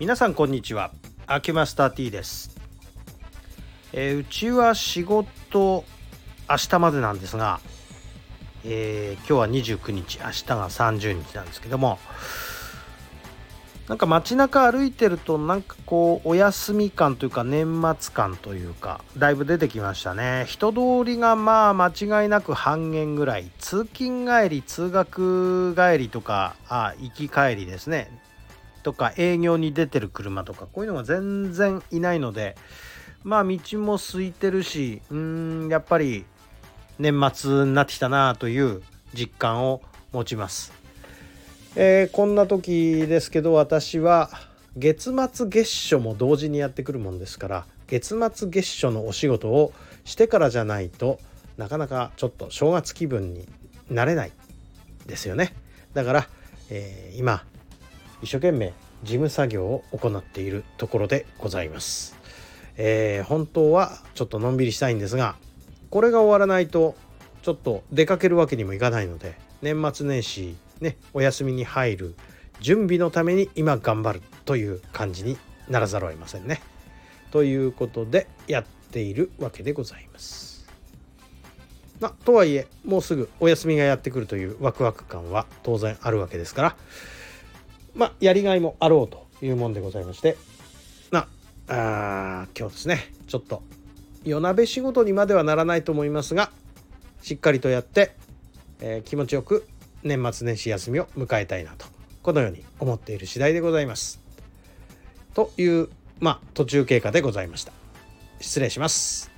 皆さんこんにちは。アキュマスター T です、えー、うちは仕事明日までなんですが、えー、今日は29日明日が30日なんですけどもなんか街中歩いてるとなんかこうお休み感というか年末感というかだいぶ出てきましたね。人通りがまあ間違いなく半減ぐらい。通勤帰り通学帰りとかあ行き帰りですね。とか営業に出てる車とかこういうのが全然いないのでまあ道も空いてるしうんやっぱり年末になってきたなという実感を持ちます。えー、こんな時ですけど私は月末月初も同時にやってくるもんですから月末月初のお仕事をしてからじゃないとなかなかちょっと正月気分になれないですよね。だから、えー、今一生懸命事務作業を行っているところでございます、えー、本当はちょっとのんびりしたいんですがこれが終わらないとちょっと出かけるわけにもいかないので年末年始ねお休みに入る準備のために今頑張るという感じにならざるを得ませんね。ということでやっているわけでございます。まとはいえもうすぐお休みがやってくるというワクワク感は当然あるわけですからまあやりがいもあろうというもんでございましてまあ今日ですねちょっと夜鍋仕事にまではならないと思いますがしっかりとやって、えー、気持ちよく年末年始休みを迎えたいなとこのように思っている次第でございます。というまあ途中経過でございました。失礼します。